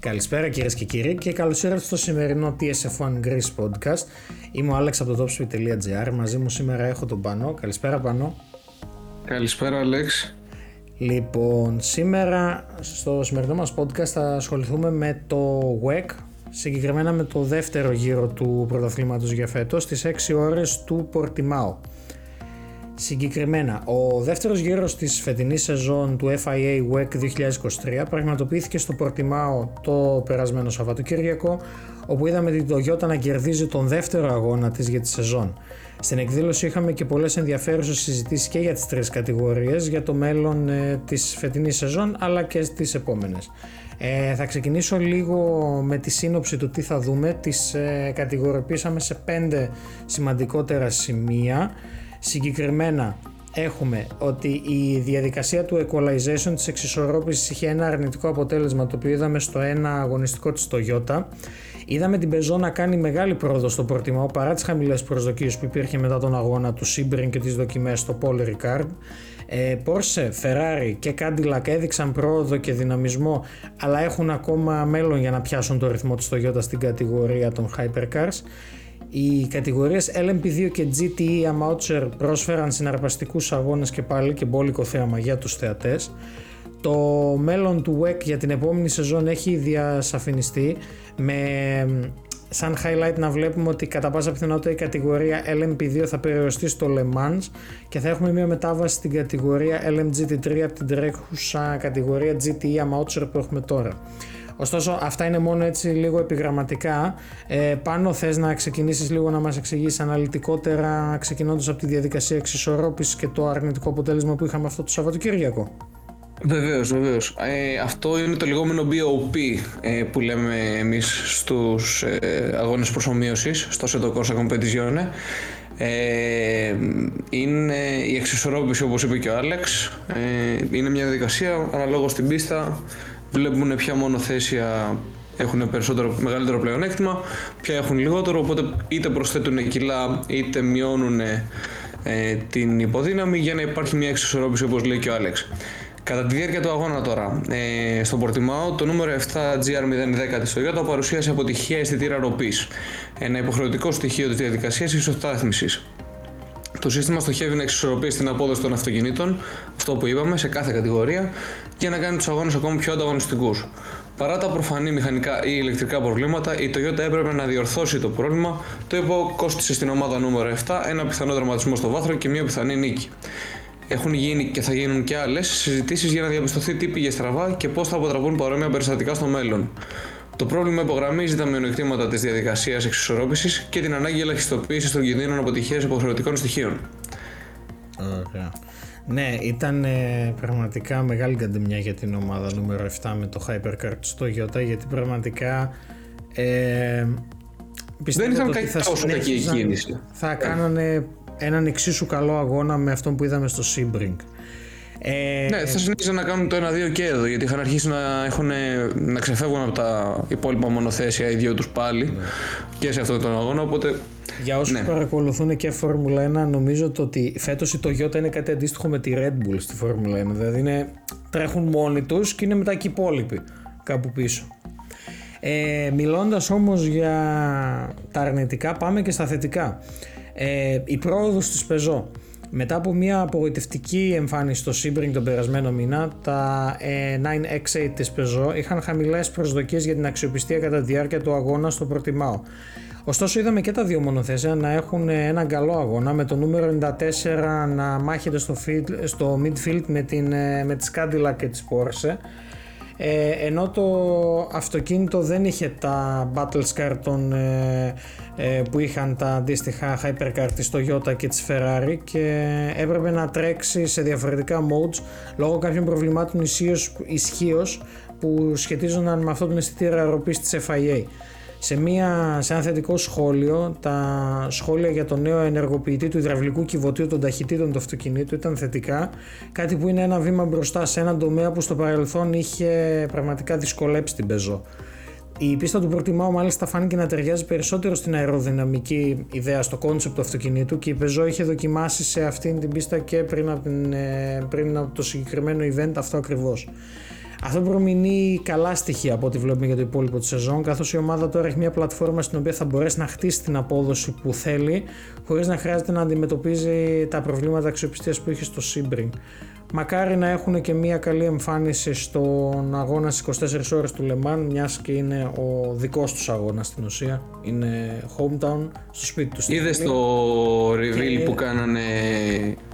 Καλησπέρα κυρίες και κύριοι και καλώς ήρθατε στο σημερινό TSF1 Greece podcast. Είμαι ο Άλεξ από το topspeed.gr. Μαζί μου σήμερα έχω τον Πανό. Καλησπέρα Πανό. Καλησπέρα Άλεξ. Λοιπόν, σήμερα στο σημερινό μας podcast θα ασχοληθούμε με το WEC, συγκεκριμένα με το δεύτερο γύρο του πρωταθλήματος για φέτος, στις 6 ώρες του Πορτιμάου. Συγκεκριμένα, ο δεύτερος γύρος της φετινής σεζόν του FIA WEC 2023 πραγματοποιήθηκε στο Πορτιμάο το περασμένο Σαββατοκύριακο, όπου είδαμε την Toyota να κερδίζει τον δεύτερο αγώνα της για τη σεζόν. Στην εκδήλωση είχαμε και πολλές ενδιαφέρουσες συζητήσεις και για τις τρεις κατηγορίες, για το μέλλον ε, της φετινής σεζόν αλλά και στις επόμενες. Ε, θα ξεκινήσω λίγο με τη σύνοψη του τι θα δούμε. Τις ε, κατηγοριοποιήσαμε σε πέντε σημαντικότερα σημεία. Συγκεκριμένα έχουμε ότι η διαδικασία του equalization της εξισορρόπησης είχε ένα αρνητικό αποτέλεσμα το οποίο είδαμε στο ένα αγωνιστικό της Toyota. Είδαμε την Peugeot να κάνει μεγάλη πρόοδο στο προτιμάω παρά τις χαμηλές προσδοκίες που υπήρχε μετά τον αγώνα του Sebring και τις δοκιμές στο Paul Ricard. Ε, Porsche, Ferrari και Cadillac έδειξαν πρόοδο και δυναμισμό αλλά έχουν ακόμα μέλλον για να πιάσουν το ρυθμό της Toyota στην κατηγορία των Hypercars. Οι κατηγορίες LMP2 και GTE Amateur πρόσφεραν συναρπαστικούς αγώνες και πάλι και μπόλικο θέαμα για τους θεατές. Το μέλλον του WEC για την επόμενη σεζόν έχει διασαφινιστεί με σαν highlight να βλέπουμε ότι κατά πάσα πιθανότητα η κατηγορία LMP2 θα περιοριστεί στο Le Mans και θα έχουμε μια μετάβαση στην κατηγορία LMGT3 από την τρέχουσα κατηγορία GTE Amateur που έχουμε τώρα. Ωστόσο, αυτά είναι μόνο έτσι λίγο επιγραμματικά. Ε, πάνω θες να ξεκινήσεις λίγο να μας εξηγήσεις αναλυτικότερα ξεκινώντας από τη διαδικασία εξισορρόπησης και το αρνητικό αποτέλεσμα που είχαμε αυτό το Σαββατοκύριακο; Βεβαίως, βεβαίως. Ε, αυτό είναι το λεγόμενο BOP ε, που λέμε εμείς στους ε, αγώνες προσωμείωσης, στο Seto Corsa Competizione. Ε, είναι η εξισορρόπηση όπως είπε και ο Άλεξ ε, είναι μια διαδικασία αναλόγως στην πίστα βλέπουν ποια μονοθέσια έχουν περισσότερο, μεγαλύτερο πλεονέκτημα, ποια έχουν λιγότερο, οπότε είτε προσθέτουν κιλά είτε μειώνουν ε, την υποδύναμη για να υπάρχει μια εξισορρόπηση όπως λέει και ο Άλεξ. Κατά τη διάρκεια του αγώνα τώρα, ε, στον Πορτιμάο, το νούμερο 7 GR010 της Toyota παρουσίασε αποτυχία αισθητήρα ροπής, ένα υποχρεωτικό στοιχείο της διαδικασίας ισοστάθμισης. Το σύστημα στοχεύει να εξισορροπήσει την απόδοση των αυτοκινήτων, αυτό που είπαμε, σε κάθε κατηγορία, για να κάνει τους αγώνες ακόμη πιο ανταγωνιστικούς. Παρά τα προφανή μηχανικά ή ηλεκτρικά προβλήματα, η Toyota έπρεπε να διορθώσει το πρόβλημα, το οποίο κόστησε στην ομάδα νούμερο 7 ένα πιθανό δραματισμό στο βάθρο και μια πιθανή νίκη. Έχουν γίνει και θα γίνουν και άλλες συζητήσεις για να διαπιστωθεί τι πήγε στραβά και πώς θα αποτραπούν παρόμοια περιστατικά στο μέλλον. Το πρόβλημα υπογραμμίζει τα μειονεκτήματα της διαδικασίας εξισορρόπησης και την ανάγκη ελαχιστοποίησης των κινδύνων αποτυχία υποχρεωτικών στοιχείων. Ωραία. Ναι, ήταν ε, πραγματικά μεγάλη καντεμιά για την ομάδα νούμερο 7 με το Hypercard στο Toyota γιατί πραγματικά ε, δεν ήταν κάτι θα τόσο κακή η κίνηση. Θα κάνανε έναν εξίσου καλό αγώνα με αυτόν που είδαμε στο Sebring. Ε, ναι, θα συνεχίσουν να κάνουν το 1-2 και εδώ γιατί είχαν αρχίσει να, έχουν, να ξεφεύγουν από τα υπόλοιπα μονοθέσια οι δύο τους πάλι ναι. και σε αυτόν τον αγώνα. Οπότε, Για όσους ναι. παρακολουθούν και Φόρμουλα 1, νομίζω το ότι φέτος η Toyota είναι κάτι αντίστοιχο με τη Red Bull στη Φόρμουλα 1. Δηλαδή είναι, τρέχουν μόνοι τους και είναι μετά και οι υπόλοιποι κάπου πίσω. Ε, μιλώντας όμως για τα αρνητικά πάμε και στα θετικά ε, η πρόοδος της Peugeot μετά από μια απογοητευτική εμφάνιση στο Sebring τον περασμένο μήνα, τα 9X8 ε, της Peugeot είχαν χαμηλές προσδοκίες για την αξιοπιστία κατά τη διάρκεια του αγώνα στο προτιμάω. Ωστόσο είδαμε και τα δύο μονοθέσια να έχουν έναν καλό αγώνα με το νούμερο 94 να μάχεται στο, στο midfield με, την, ε, με τις Cadillac και τις Porsche ε, ενώ το αυτοκίνητο δεν είχε τα battle scar των, ε, ε, που είχαν τα αντίστοιχα hypercar της Toyota και της Ferrari και έπρεπε να τρέξει σε διαφορετικά modes λόγω κάποιων προβλημάτων ισχύως που σχετίζονταν με αυτό τον αισθητήρα ροπής της FIA. Σε, μια, σε ένα θετικό σχόλιο, τα σχόλια για το νέο ενεργοποιητή του υδραυλικού κυβωτίου των ταχυτήτων του αυτοκινήτου ήταν θετικά, κάτι που είναι ένα βήμα μπροστά σε έναν τομέα που στο παρελθόν είχε πραγματικά δυσκολέψει την πεζό. Η πίστα του Portimao μάλιστα φάνηκε να ταιριάζει περισσότερο στην αεροδυναμική ιδέα στο concept του αυτοκινήτου και η Peugeot είχε δοκιμάσει σε αυτήν την πίστα και πριν από, την, ε, πριν από το συγκεκριμένο event αυτό ακριβώς. Αυτό προμηνεί καλά στοιχεία από ό,τι βλέπουμε για το υπόλοιπο της σεζόν, καθώς η ομάδα τώρα έχει μια πλατφόρμα στην οποία θα μπορέσει να χτίσει την απόδοση που θέλει, χωρίς να χρειάζεται να αντιμετωπίζει τα προβλήματα αξιοπιστίας που είχε στο Sebring. Μακάρι να έχουν και μια καλή εμφάνιση στον αγώνα στις 24 ώρες του Λεμάν μιας και είναι ο δικός τους αγώνας στην ουσία. Είναι hometown στο σπίτι τους Είδες το reveal που κάνανε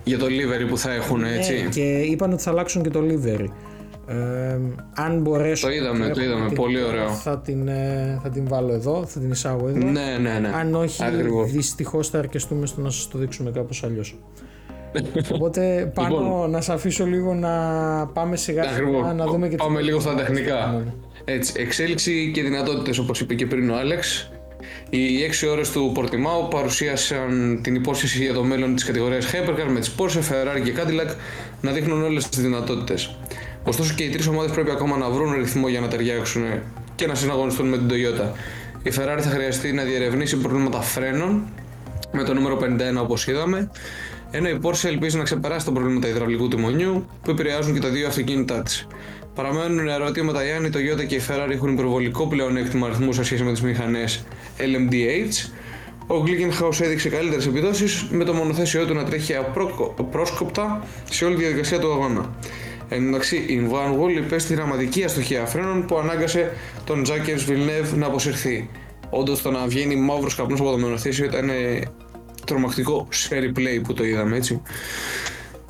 για το livery που θα έχουν ναι, έτσι; και είπαν ότι θα αλλάξουν και το livery ε, αν μπορέσω το είδαμε, το είδαμε, πολύ ωραίο θα την, ε, θα την βάλω εδώ, θα την εισάγω εδώ ναι, ναι, ναι. αν όχι Ακριβώς. δυστυχώς θα αρκεστούμε στο να σας το δείξουμε κάπως αλλιώς Οπότε πάνω λοιπόν, να σε αφήσω λίγο να πάμε σιγά σιγά να δούμε και Πάμε λίγο στα τεχνικά. Έτσι, εξέλιξη και δυνατότητες όπως είπε και πριν ο Άλεξ. Οι 6 ώρες του Πορτιμάου παρουσίασαν την υπόσχεση για το μέλλον της κατηγορίας Hypercar με τις Porsche, Ferrari και Cadillac να δείχνουν όλες τις δυνατότητες. Ωστόσο και οι τρεις ομάδες πρέπει ακόμα να βρουν ρυθμό για να ταιριάξουν και να συναγωνιστούν με την Toyota. Η Ferrari θα χρειαστεί να διερευνήσει προβλήματα φρένων με το νούμερο 51 όπως είδαμε ενώ η Porsche ελπίζει να ξεπεράσει τα προβλήματα υδραυλικού τιμονιού που επηρεάζουν και τα δύο αυτοκίνητά της. Παραμένουν ερωτήματα εάν η Toyota και η Ferrari έχουν υπερβολικό πλεονέκτημα αριθμού σε σχέση με τις μηχανές LMDH. Ο Glickenhaus έδειξε καλύτερες επιδόσεις με το μονοθέσιό του να τρέχει απρόσκοπτα σε όλη τη διαδικασία του αγώνα. Εν τω μεταξύ, η Van Wall υπέστη δραματική αστοχία φρένων που ανάγκασε τον Jacques Villeneuve να αποσυρθεί. Όντως, το να βγαίνει μαύρος καπνός από το μονοθέσιο ήταν τρομακτικό σε replay που το είδαμε έτσι.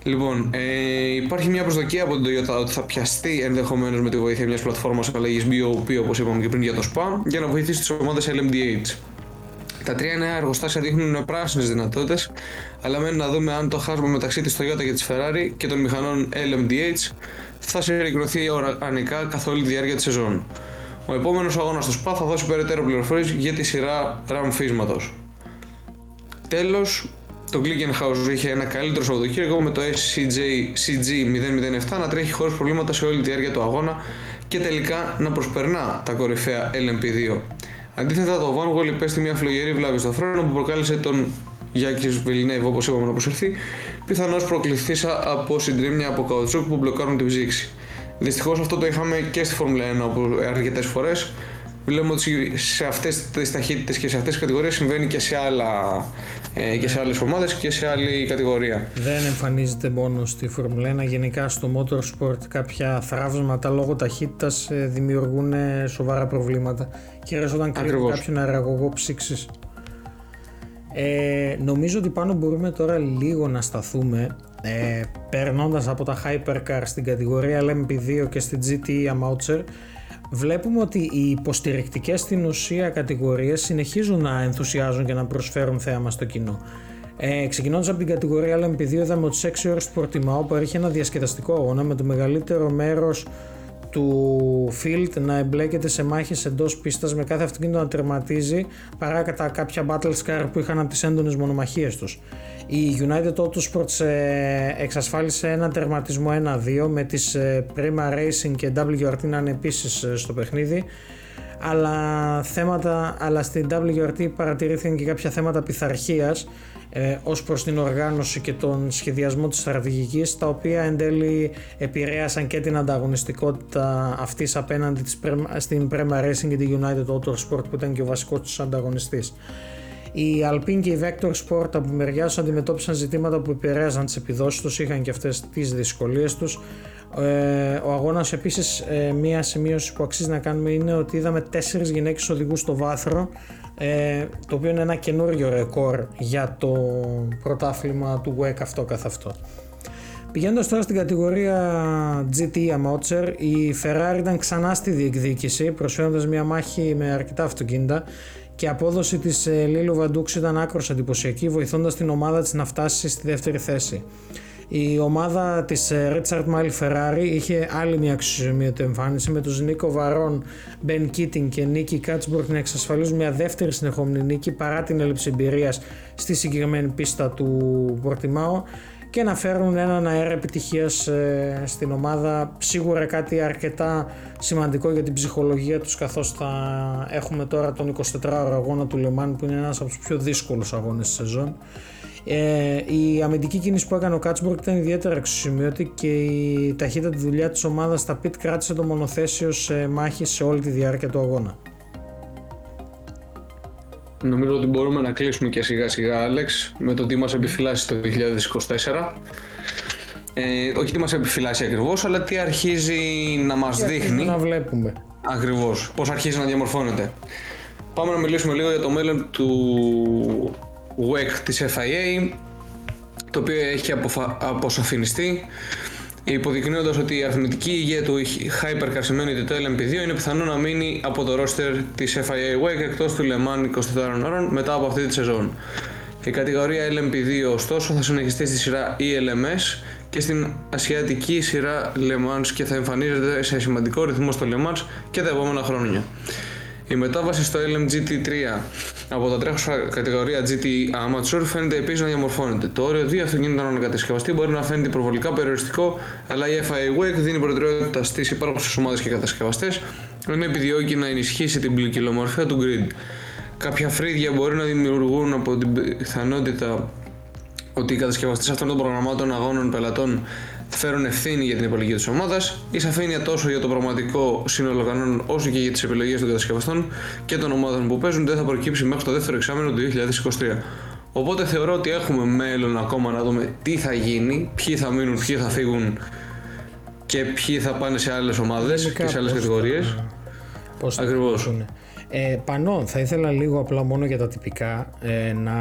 Λοιπόν, ε, υπάρχει μια προσδοκία από την Toyota ότι θα πιαστεί ενδεχομένως με τη βοήθεια μιας πλατφόρμας αλλαγής BOP όπως είπαμε και πριν για το SPA για να βοηθήσει τις ομάδες LMDH. Τα τρία νέα εργοστάσια δείχνουν πράσινες δυνατότητες, αλλά μένει να δούμε αν το χάσμα μεταξύ της Toyota και της Ferrari και των μηχανών LMDH θα συρρικνωθεί οργανικά καθ' όλη τη διάρκεια της σεζόν. Ο επόμενος αγώνας στο SPA θα δώσει περαιτέρω πληροφορίες για τη σειρά ραμφίσματο. Τέλος, το Glickenhaus είχε ένα καλύτερο Σαββατοκύριακο με το SCJ CG007 να τρέχει χωρίς προβλήματα σε όλη τη διάρκεια του αγώνα και τελικά να προσπερνά τα κορυφαία LMP2. Αντίθετα, το Van Gogh υπέστη μια φλογερή βλάβη στο φρένο που προκάλεσε τον Γιάκη Βιλνέιβ, όπως είπαμε, να αποσυρθεί, πιθανώς προκληθήσα από συντρίμμια από καουτσούκ που μπλοκάρουν την ψήξη. Δυστυχώς αυτό το είχαμε και στη Φόρμουλα 1 αρκετές φορές Βλέπουμε ότι σε αυτές τις ταχύτητες και σε αυτές τις κατηγορίες συμβαίνει και σε, άλλα, ε, και σε άλλες ομάδες και σε άλλη κατηγορία. Δεν εμφανίζεται μόνο στη Φόρμουλα 1, γενικά στο Motorsport κάποια θραύσματα λόγω ταχύτητας ε, δημιουργούν σοβαρά προβλήματα. Κυρίω όταν κρύβει κάποιον αεραγωγό ψήξης. Ε, νομίζω ότι πάνω μπορούμε τώρα λίγο να σταθούμε ε, περνώντας από τα Hypercar στην κατηγορία LMP2 και στην GTE Amoucher βλέπουμε ότι οι υποστηρικτικές στην ουσία κατηγορίες συνεχίζουν να ενθουσιάζουν και να προσφέρουν θέαμα στο κοινό. Ε, Ξεκινώντας από την κατηγορία LMP2, είδαμε ότι 6 ώρες του Πορτιμάου παρέχει ένα διασκεδαστικό αγώνα με το μεγαλύτερο μέρος του field να εμπλέκεται σε μάχες εντός πίστας με κάθε αυτοκίνητο να τερματίζει παρά κατά κάποια battle scar που είχαν από τις έντονες μονομαχίες τους. Η United Autosports ε, εξασφάλισε ένα τερματισμό 1-2 με τις ε, Prima Racing και WRT να είναι επίσης ε, στο παιχνίδι αλλά, θέματα, αλλά στην WRT παρατηρήθηκαν και κάποια θέματα πειθαρχίας ε, ως προς την οργάνωση και τον σχεδιασμό της στρατηγικής τα οποία εν τέλει επηρέασαν και την ανταγωνιστικότητα αυτής απέναντι της, στην Prema Racing και τη United Autosport που ήταν και ο βασικός τους ανταγωνιστής. Οι Alpine και οι Vector Sport από μεριά τους αντιμετώπισαν ζητήματα που επηρέαζαν τις επιδόσεις τους, είχαν και αυτές τις δυσκολίες τους. Ε, ο αγώνας επίσης, ε, μία σημείωση που αξίζει να κάνουμε είναι ότι είδαμε τέσσερις γυναίκες οδηγούς στο βάθρο ε, το οποίο είναι ένα καινούριο ρεκόρ για το πρωτάθλημα του WEC αυτό καθ' αυτό. Πηγαίνοντας τώρα στην κατηγορία GT Amateur, η Ferrari ήταν ξανά στη διεκδίκηση, προσφέροντας μια μάχη με αρκετά αυτοκίνητα και η απόδοση της Λίλου Βαντούξ ήταν άκρος εντυπωσιακή, βοηθώντας την ομάδα της να φτάσει στη δεύτερη θέση. Η ομάδα της ε, Richard Mille Ferrari είχε άλλη μια αξιοσημείωτη εμφάνιση με τους Νίκο Βαρόν, Ben Keating και Νίκη Κάτσμπορκ να εξασφαλίζουν μια δεύτερη συνεχόμενη νίκη παρά την έλλειψη εμπειρίας στη συγκεκριμένη πίστα του Πορτιμάου και να φέρουν έναν αέρα επιτυχίας ε, στην ομάδα. Σίγουρα κάτι αρκετά σημαντικό για την ψυχολογία τους καθώς θα έχουμε τώρα τον 24ωρο αγώνα του Λεμάν που είναι ένας από τους πιο δύσκολους αγώνες της σεζόν. Ε, η αμυντική κίνηση που έκανε ο Κάτσμπουργκ ήταν ιδιαίτερα εξωσημείωτη και η ταχύτητα δουλειάς της ομάδας στα πιτ κράτησε το μονοθέσιο σε μάχη σε όλη τη διάρκεια του αγώνα. Νομίζω ότι μπορούμε να κλείσουμε και σιγά σιγά, Άλεξ, με το τι μας επιφυλάσσει το 2024. Ε, όχι τι μας επιφυλάσσει ακριβώς, αλλά τι αρχίζει να μας δείχνει. Να βλέπουμε. Ακριβώς, πώς αρχίζει να διαμορφώνεται. Πάμε να μιλήσουμε λίγο για το μέλλον του WEC της FIA, το οποίο έχει αποφα... αποσαφινιστεί υποδεικνύοντας ότι η αριθμητική υγεία του Hypercar σημαίνει το LMP2 είναι πιθανό να μείνει από το roster της FIA WEC εκτός του Le Mans 24 ώρων μετά από αυτή τη σεζόν. Η κατηγορία LMP2 ωστόσο θα συνεχιστεί στη σειρά ELMS και στην ασιατική σειρά Le Mans και θα εμφανίζεται σε σημαντικό ρυθμό στο Le Mans και τα επόμενα χρόνια. Η μετάβαση στο LMGT3 από τα τρέχουσα κατηγορία GT Amateur φαίνεται επίσης να διαμορφώνεται. Το όριο 2 αυτοκινήτων ανακατασκευαστή μπορεί να φαίνεται υπερβολικά περιοριστικό, αλλά η FIA WEC δίνει προτεραιότητα στις υπάρχουσες ομάδες και κατασκευαστές, ενώ επιδιώκει να ενισχύσει την ποικιλομορφία του grid. Κάποια φρύδια μπορεί να δημιουργούν από την πιθανότητα ότι οι κατασκευαστές αυτών των προγραμμάτων αγώνων πελατών φέρουν ευθύνη για την επιλογή της ομάδας, η σαφήνεια τόσο για το πραγματικό σύνολο κανόνων όσο και για τις επιλογές των κατασκευαστών και των ομάδων που παίζουν δεν θα προκύψει μέχρι το δεύτερο εξάμεινο του 2023. Οπότε θεωρώ ότι έχουμε μέλλον ακόμα να δούμε τι θα γίνει, ποιοι θα μείνουν, ποιοι θα φύγουν και ποιοι θα πάνε σε άλλες ομάδες και σε άλλες κατηγορίες. Ακριβώς. Ε, Πανώ, θα ήθελα λίγο απλά μόνο για τα τυπικά ε, να,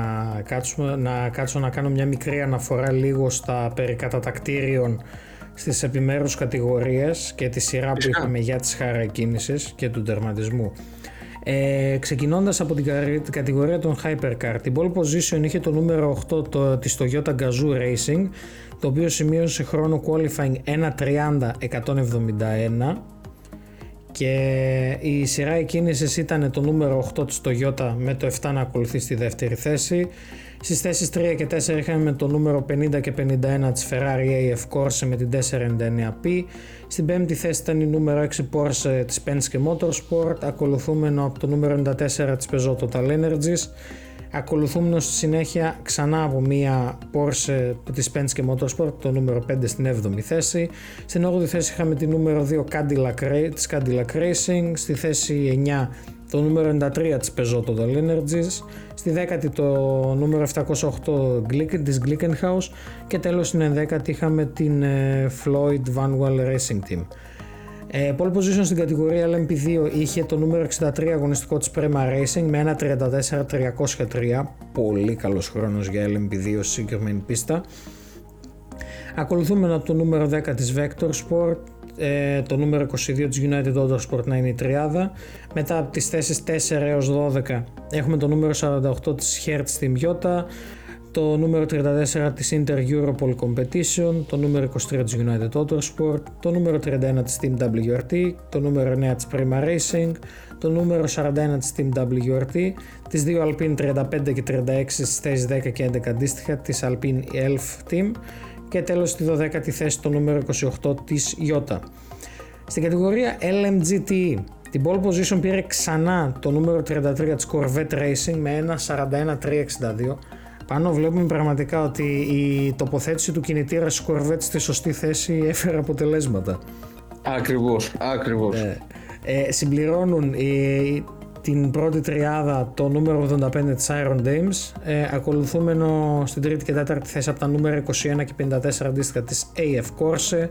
κάτσουμε, να κάτσω να κάνω μια μικρή αναφορά λίγο στα περί κατατακτήριων στις επιμέρους κατηγορίες και τη σειρά που είχαμε για τις χαρακίνησης και του τερματισμού. Ε, ξεκινώντας από την, κατηγορία των Hypercar, την pole position είχε το νούμερο 8 το, της Toyota Gazoo Racing, το οποίο σημείωσε χρόνο qualifying 1.30.171 και η σειρά εκκίνησης ήταν το νούμερο 8 της Toyota με το 7 να ακολουθεί στη δεύτερη θέση. Στις θέσεις 3 και 4 είχαμε το νούμερο 50 και 51 της Ferrari AF Corse με την 499P. Στην πέμπτη θέση ήταν η νούμερο 6 Porsche της Penske Motorsport, ακολουθούμενο από το νούμερο 94 της Peugeot Total Energies Ακολουθούμε στη συνέχεια ξανά από μια Porsche της Penske Motorsport, το νούμερο 5 στην 7η θέση. Στην 8η θέση είχαμε τη νούμερο 2 Cadillac, της Cadillac Racing, στη θέση 9 το νούμερο 93 της Peugeot Total Energies, στη 10η το νούμερο 708 της Glickenhaus και τέλος στην 11η είχαμε την ε, Floyd Vanwell Racing Team. Ε, pole position στην κατηγορία LMP2 είχε το νούμερο 63 αγωνιστικό της Prema Racing με 1.34.303 πολύ καλός χρόνος για LMP2 στη συγκεκριμένη πίστα. Ακολουθούμε από το νούμερο 10 της Vector Sport ε, το νούμερο 22 της United Autosport να είναι η τριάδα. Μετά από τις θέσεις 4 έως 12 έχουμε το νούμερο 48 της Hertz Team Yota το νούμερο 34 της Inter Europol Competition, το νούμερο 23 της United Autosport, το νούμερο 31 της Team WRT, το νούμερο 9 της Prima Racing, το νούμερο 41 της Team WRT, τις δύο Alpine 35 και 36 στις θέσεις 10 και 11 αντίστοιχα της Alpine Elf Team και τέλος στη 12η θέση το νούμερο 28 της Iota. Στην κατηγορία LMGT την pole position πήρε ξανά το νούμερο 33 της Corvette Racing με ένα 41-362 πάνω βλέπουμε πραγματικά ότι η τοποθέτηση του κινητήρα στις Corvette στη σωστή θέση έφερε αποτελέσματα. Ακριβώς, ακριβώς. Ε, ε, συμπληρώνουν η, την πρώτη τριάδα το νούμερο 85 της Iron Dames, ε, ακολουθούμενο στην τρίτη και τέταρτη θέση από τα νούμερα 21 και 54 αντίστοιχα της AF Corse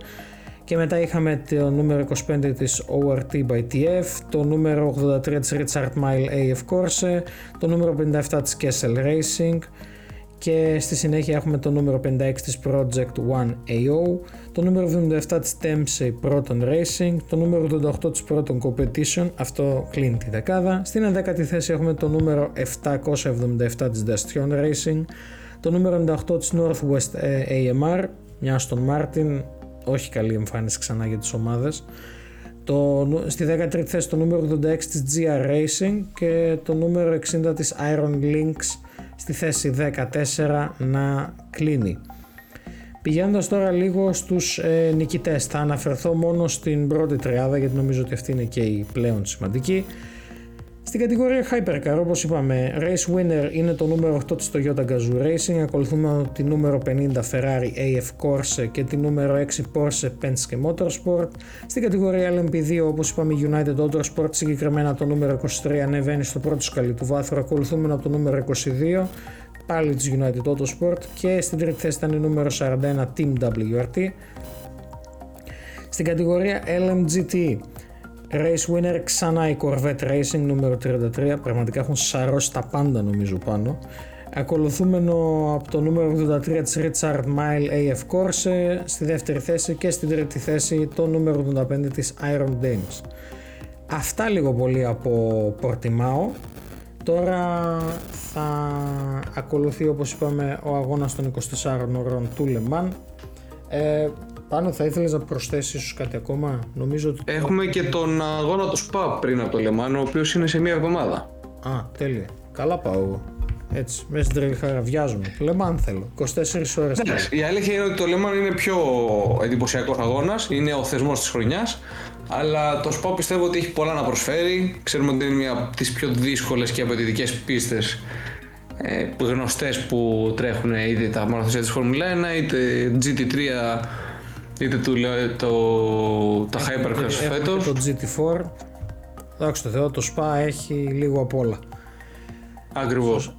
και μετά είχαμε το νούμερο 25 της ORT by TF, το νούμερο 83 της Richard Mile AF Corse, το νούμερο 57 της Kessel Racing, και στη συνέχεια έχουμε το νούμερο 56 της Project One AO, το νούμερο 77 της Dempsey Proton Racing, το νούμερο 88 της Proton Competition, αυτό κλείνει τη δεκάδα. Στην 11η θέση έχουμε το νούμερο 777 της Dastion Racing, το νούμερο 98 της Northwest ε, AMR, μια στον Martin, όχι καλή εμφάνιση ξανά για τις ομάδες. Το, στη 13η θέση το νούμερο 86 της GR Racing και το νούμερο 60 της Iron Links στη θέση 14 να κλείνει. Πηγαίνοντας τώρα λίγο στους ε, νικητές, θα αναφερθώ μόνο στην πρώτη τριάδα γιατί νομίζω ότι αυτή είναι και η πλέον σημαντική. Στην κατηγορία Hypercar, όπως είπαμε, Race Winner είναι το νούμερο 8 της Toyota Gazoo Racing, ακολουθούμε τη νούμερο 50 Ferrari AF Corse και τη νούμερο 6 Porsche Penske Motorsport. Στην κατηγορία LMP2, όπως είπαμε, United Autosport, συγκεκριμένα το νούμερο 23 ανεβαίνει στο πρώτο σκαλί του βάθρου, ακολουθούμε από το νούμερο 22 πάλι της United Autosport και στην τρίτη θέση ήταν η νούμερο 41 Team WRT. Στην κατηγορία LMGT Race Winner ξανά η Corvette Racing νούμερο 33, πραγματικά έχουν σαρώσει τα πάντα νομίζω πάνω. Ακολουθούμενο από το νούμερο 83 της Richard Mile AF Corse στη δεύτερη θέση και στην τρίτη θέση το νούμερο 85 της Iron Dames. Αυτά λίγο πολύ από Portimao. Τώρα θα ακολουθεί όπως είπαμε ο αγώνας των 24 ώρων του Le Mans. Ε, πάνω θα ήθελες να προσθέσεις ίσως κάτι ακόμα; Νομίζω ότι... Έχουμε και τον αγώνα του ΣΠΑ πριν από το Le Mans, ο οποίος είναι σε μία εβδομάδα. Α, τέλεια. Καλά πάω εγώ. Έτσι, μέσα στην τρελή χαρά βιάζουμε. Λεμάν θέλω. 24 ώρες. η αλήθεια είναι ότι το Λεμάν είναι πιο εντυπωσιακός αγώνας. Είναι ο θεσμός της χρονιάς. Αλλά το ΣΠΑ πιστεύω ότι έχει πολλά να προσφέρει. Ξέρουμε ότι είναι μια από τις πιο δύσκολες και απαιτητικές πίστες ε, γνωστές που τρέχουν είτε τα μονοθεσία της Φόρμουλα 1 είτε GT3 είτε το, το, το Hypercross φέτος. Το GT4. Εντάξει το Θεό, το ΣΠΑ έχει λίγο απ' όλα. Ακριβώς.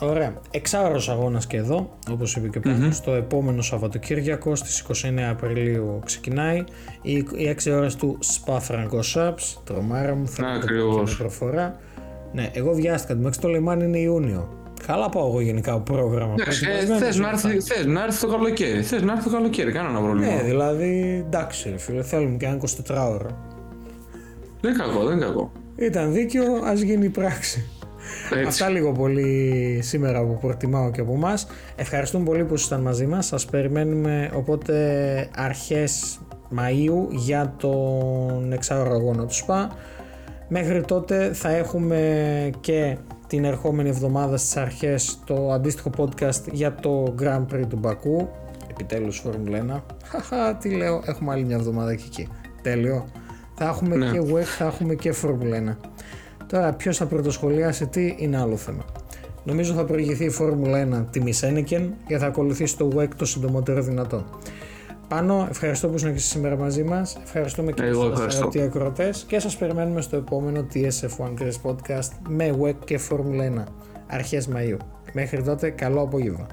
Ωραία. Εξάωρο αγώνας και εδώ, όπως είπε και πριν, mm-hmm. στο επόμενο Σαββατοκύριακο στις 29 Απριλίου ξεκινάει. Οι, οι 6 ώρες του Spa Francorchamps. Τρομάρα μου, θα Ακριβώς. προφορά. Ναι, εγώ βιάστηκα. Μέχρι το Λεμάν είναι Ιούνιο. Καλά πάω εγώ γενικά από πρόγραμμα. Ναι, ε, Θες να, έρθει, θες να έρθει το καλοκαίρι. Θες να έρθει το καλοκαίρι, κανένα πρόβλημα. Ναι, δηλαδή εντάξει, φίλε, θέλουμε και ένα 24 ώρα. Δεν είναι κακό, δεν είναι κακό. Ήταν δίκαιο, ας γίνει πράξη. Έτσι. Αυτά λίγο πολύ σήμερα που προτιμάω και από εμάς. Ευχαριστούμε πολύ που ήσασταν μαζί μας. Σας περιμένουμε οπότε αρχές Μαΐου για τον εξάωρο αγώνα του ΣΠΑ. Μέχρι τότε θα έχουμε και την ερχόμενη εβδομάδα στις αρχές το αντίστοιχο podcast για το Grand Prix του Μπακού. Επιτέλους Φόρμουλα 1. Χαχα, τι λέω, έχουμε άλλη μια εβδομάδα και εκεί. Τέλειο. Θα έχουμε ναι. και WEC, θα έχουμε και Φόρμουλα 1. Τώρα ποιος θα πρωτοσχολιάσει τι είναι άλλο θέμα. Νομίζω θα προηγηθεί η Φόρμουλα 1 τη Μισένικεν και θα ακολουθήσει το WEC το συντομότερο δυνατό. Πάνω, ευχαριστώ που ήσουν και σήμερα μαζί μας. Ευχαριστούμε και τους ακροτέ και σας περιμένουμε στο επόμενο TSF1 Podcast με WEC και Φόρμουλα 1 αρχές Μαΐου. Μέχρι τότε, καλό απόγευμα.